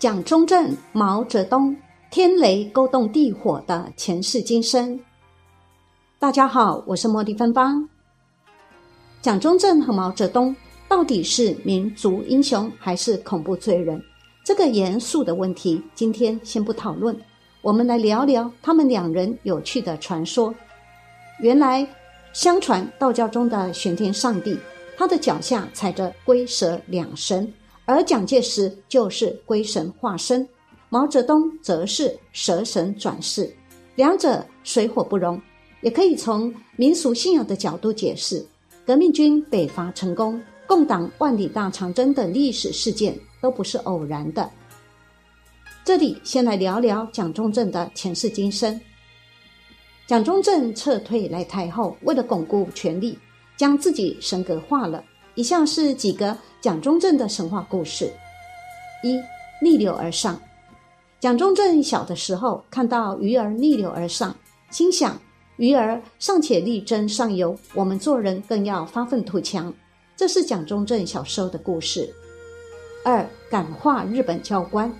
蒋中正、毛泽东，天雷勾动地火的前世今生。大家好，我是茉莉芬芳。蒋中正和毛泽东到底是民族英雄还是恐怖罪人？这个严肃的问题，今天先不讨论。我们来聊聊他们两人有趣的传说。原来，相传道教中的玄天上帝，他的脚下踩着龟蛇两神。而蒋介石就是龟神化身，毛泽东则是蛇神转世，两者水火不容。也可以从民俗信仰的角度解释，革命军北伐成功、共党万里大长征等历史事件都不是偶然的。这里先来聊聊蒋中正的前世今生。蒋中正撤退来台后，为了巩固权力，将自己神格化了。以下是几个蒋中正的神话故事：一逆流而上。蒋中正小的时候看到鱼儿逆流而上，心想：鱼儿尚且力争上游，我们做人更要发愤图强。这是蒋中正小时候的故事。二感化日本教官。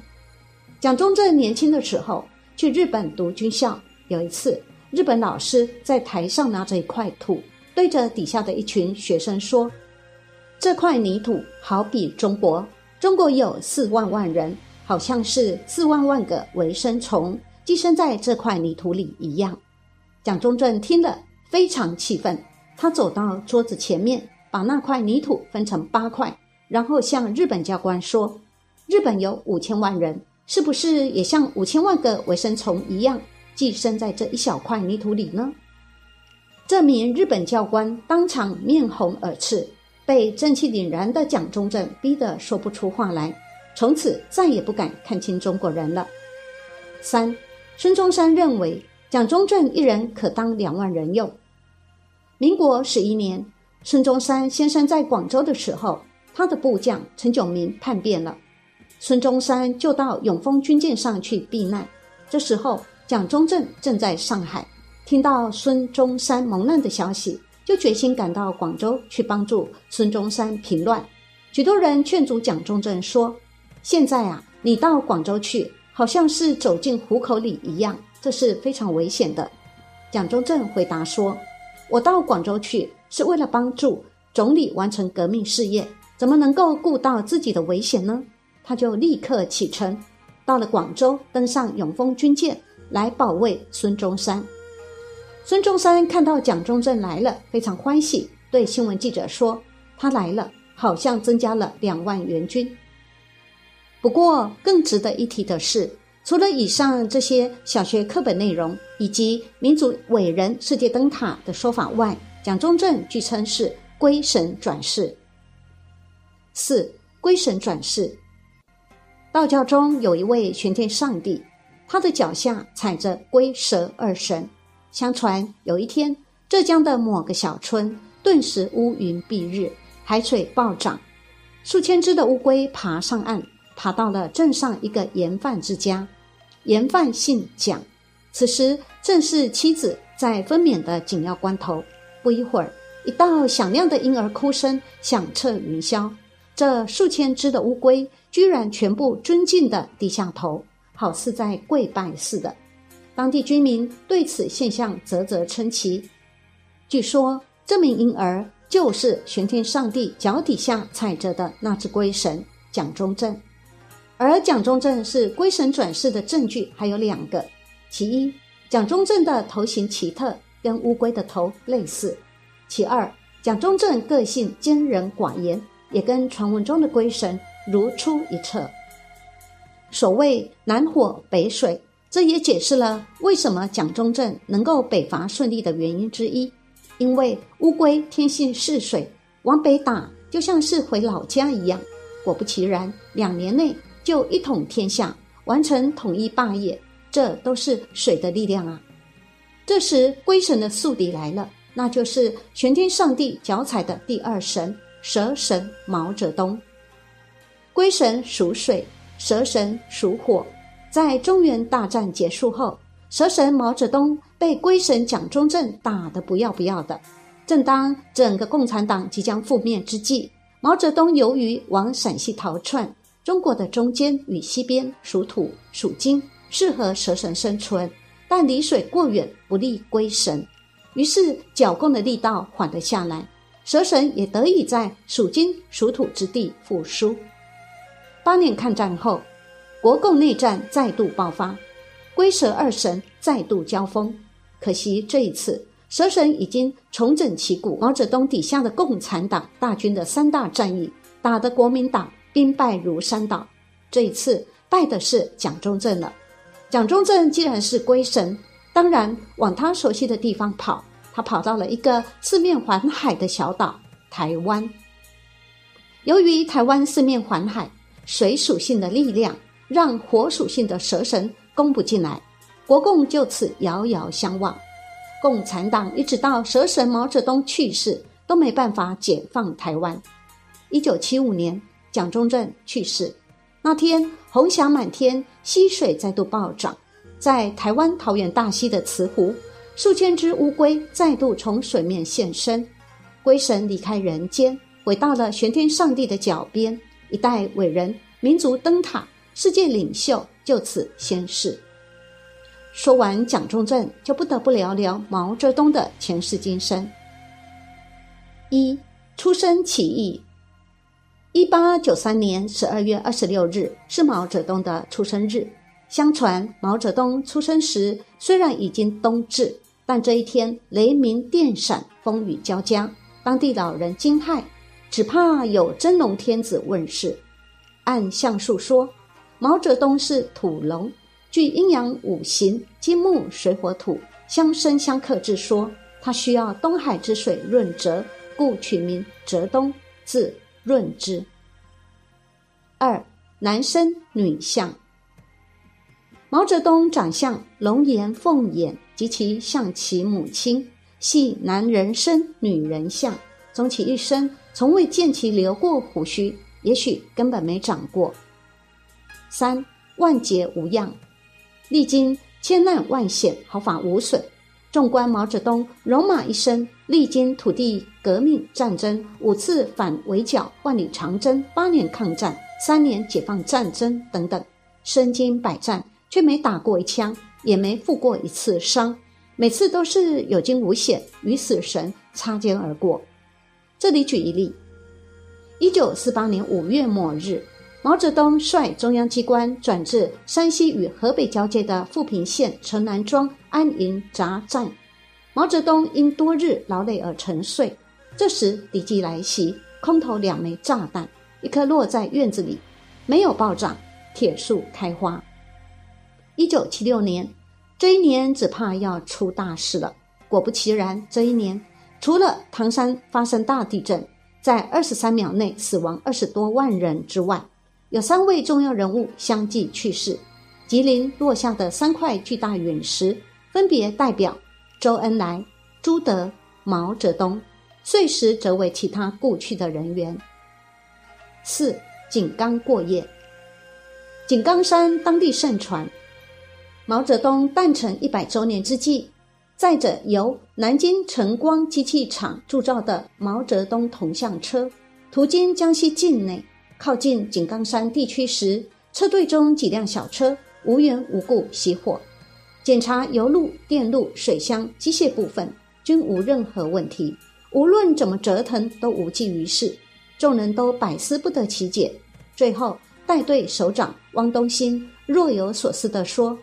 蒋中正年轻的时候去日本读军校，有一次，日本老师在台上拿着一块土，对着底下的一群学生说。这块泥土好比中国，中国有四万万人，好像是四万万个微生虫寄生在这块泥土里一样。蒋中正听了非常气愤，他走到桌子前面，把那块泥土分成八块，然后向日本教官说：“日本有五千万人，是不是也像五千万个微生虫一样寄生在这一小块泥土里呢？”这名日本教官当场面红耳赤。被正气凛然的蒋中正逼得说不出话来，从此再也不敢看清中国人了。三，孙中山认为蒋中正一人可当两万人用。民国十一年，孙中山先生在广州的时候，他的部将陈炯明叛变了，孙中山就到永丰军舰上去避难。这时候，蒋中正正在上海，听到孙中山蒙难的消息。就决心赶到广州去帮助孙中山平乱。许多人劝阻蒋中正说：“现在啊，你到广州去，好像是走进虎口里一样，这是非常危险的。”蒋中正回答说：“我到广州去是为了帮助总理完成革命事业，怎么能够顾到自己的危险呢？”他就立刻启程，到了广州，登上永丰军舰来保卫孙中山。孙中山看到蒋中正来了，非常欢喜，对新闻记者说：“他来了，好像增加了两万援军。”不过，更值得一提的是，除了以上这些小学课本内容以及民族伟人世界灯塔的说法外，蒋中正据称是龟神转世。四龟神转世，道教中有一位玄天上帝，他的脚下踩着龟蛇二神。相传有一天，浙江的某个小村顿时乌云蔽日，海水暴涨，数千只的乌龟爬上岸，爬到了镇上一个盐贩之家。盐贩姓蒋，此时正是妻子在分娩的紧要关头。不一会儿，一道响亮的婴儿哭声响彻云霄，这数千只的乌龟居然全部尊敬地低下头，好似在跪拜似的。当地居民对此现象啧啧称奇。据说这名婴儿就是玄天上帝脚底下踩着的那只龟神蒋中正，而蒋中正是龟神转世的证据还有两个：其一，蒋中正的头型奇特，跟乌龟的头类似；其二，蒋中正个性坚韧寡言，也跟传闻中的龟神如出一辙。所谓南火北水。这也解释了为什么蒋中正能够北伐顺利的原因之一，因为乌龟天性嗜水，往北打就像是回老家一样。果不其然，两年内就一统天下，完成统一霸业，这都是水的力量啊！这时，龟神的宿敌来了，那就是玄天上帝脚踩的第二神蛇神毛泽东。龟神属水，蛇神属火。在中原大战结束后，蛇神毛泽东被龟神蒋中正打得不要不要的。正当整个共产党即将覆灭之际，毛泽东由于往陕西逃窜，中国的中间与西边属土属金，适合蛇神生存。但离水过远不利龟神，于是剿共的力道缓了下来，蛇神也得以在属金属土之地复苏。八年抗战后，国共内战再度爆发，龟蛇二神再度交锋。可惜这一次，蛇神已经重整旗鼓，毛泽东底下的共产党大军的三大战役打得国民党兵败如山倒，这一次败的是蒋中正了。蒋中正既然是龟神，当然往他熟悉的地方跑。他跑到了一个四面环海的小岛——台湾。由于台湾四面环海，水属性的力量让火属性的蛇神攻不进来，国共就此遥遥相望。共产党一直到蛇神毛泽东去世，都没办法解放台湾。一九七五年，蒋中正去世。那天，红霞满天，溪水再度暴涨。在台湾桃园大溪的慈湖，数千只乌龟再度从水面现身。龟神离开人间，回到了玄天上帝的脚边。一代伟人、民族灯塔、世界领袖就此仙逝。说完蒋中正，就不得不聊聊毛泽东的前世今生。一出生起义。一八九三年十二月二十六日是毛泽东的出生日。相传毛泽东出生时虽然已经冬至，但这一天雷鸣电闪，风雨交加，当地老人惊骇，只怕有真龙天子问世。按相术说，毛泽东是土龙，据阴阳五行金木水火土相生相克之说，他需要东海之水润泽，故取名泽东，字。润之。二男生女相。毛泽东长相龙颜凤眼，及其像其母亲，系男人身女人相。终其一生，从未见其留过胡须，也许根本没长过。三万劫无恙，历经千难万险，毫发无损。纵观毛泽东戎马一生，历经土地革命战争五次反围剿、万里长征、八年抗战、三年解放战争等等，身经百战，却没打过一枪，也没负过一次伤，每次都是有惊无险，与死神擦肩而过。这里举一例：一九四八年五月末日。毛泽东率中央机关转至山西与河北交界的富平县城南庄安营扎寨。毛泽东因多日劳累而沉睡。这时敌机来袭，空投两枚炸弹，一颗落在院子里，没有爆炸，铁树开花。一九七六年，这一年只怕要出大事了。果不其然，这一年除了唐山发生大地震，在二十三秒内死亡二十多万人之外，有三位重要人物相继去世，吉林落下的三块巨大陨石，分别代表周恩来、朱德、毛泽东，碎石则为其他故去的人员。四井冈过夜，井冈山当地盛传，毛泽东诞辰一百周年之际，载着由南京晨光机器厂铸造的毛泽东铜像车，途经江西境内。靠近井冈山地区时，车队中几辆小车无缘无故熄火，检查油路、电路、水箱、机械部分均无任何问题。无论怎么折腾都无济于事，众人都百思不得其解。最后，带队首长汪东兴若有所思地说：“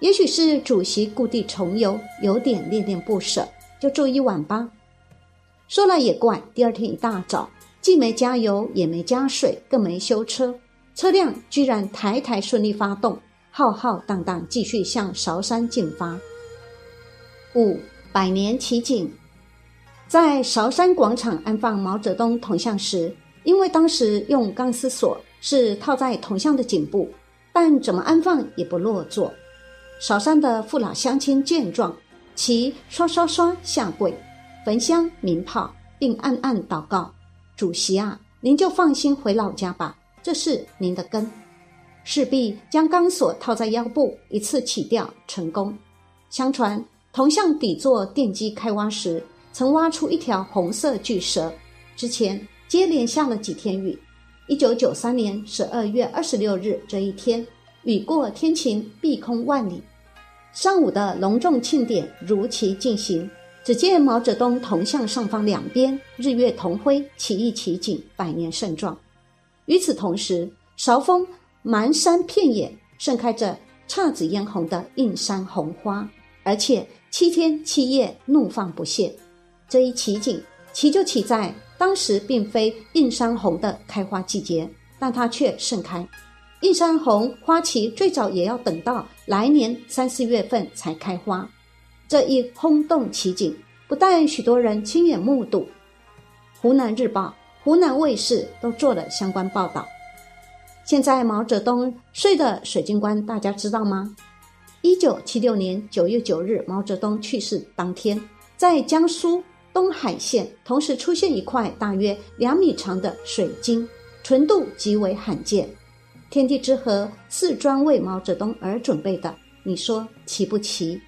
也许是主席故地重游，有点恋恋不舍，就住一晚吧。”说了也怪，第二天一大早。既没加油，也没加水，更没修车，车辆居然台台顺利发动，浩浩荡荡继续向韶山进发。五百年奇景，在韶山广场安放毛泽东铜像时，因为当时用钢丝锁是套在铜像的颈部，但怎么安放也不落座。韶山的父老乡亲见状，齐刷刷刷下跪，焚香鸣炮，并暗暗祷告：“主席啊，您就放心回老家吧，这是您的根。”势必将钢索套在腰部，一次起吊成功。相传铜像底座奠基开挖时，曾挖出一条红色巨蛇。之前接连下了几天雨。一九九三年十二月二十六日这一天，雨过天晴，碧空万里。上午的隆重庆典如期进行。只见毛泽东铜像上方两边日月同辉，奇异奇景，百年盛状。与此同时，韶峰满山遍野盛开着姹紫嫣红的映山红花，而且七天七夜怒放不谢。这一奇景，奇就奇在。当时并非映山红的开花季节，但它却盛开。映山红花期最早也要等到来年三四月份才开花。这一轰动奇景，不但许多人亲眼目睹，湖南日报、湖南卫视都做了相关报道。现在毛泽东睡的水晶棺，大家知道吗？一九七六年九月九日，毛泽东去世当天，在江苏。东海县同时出现一块大约两米长的水晶，纯度极为罕见。天地之合，是专为毛泽东而准备的，你说奇不奇？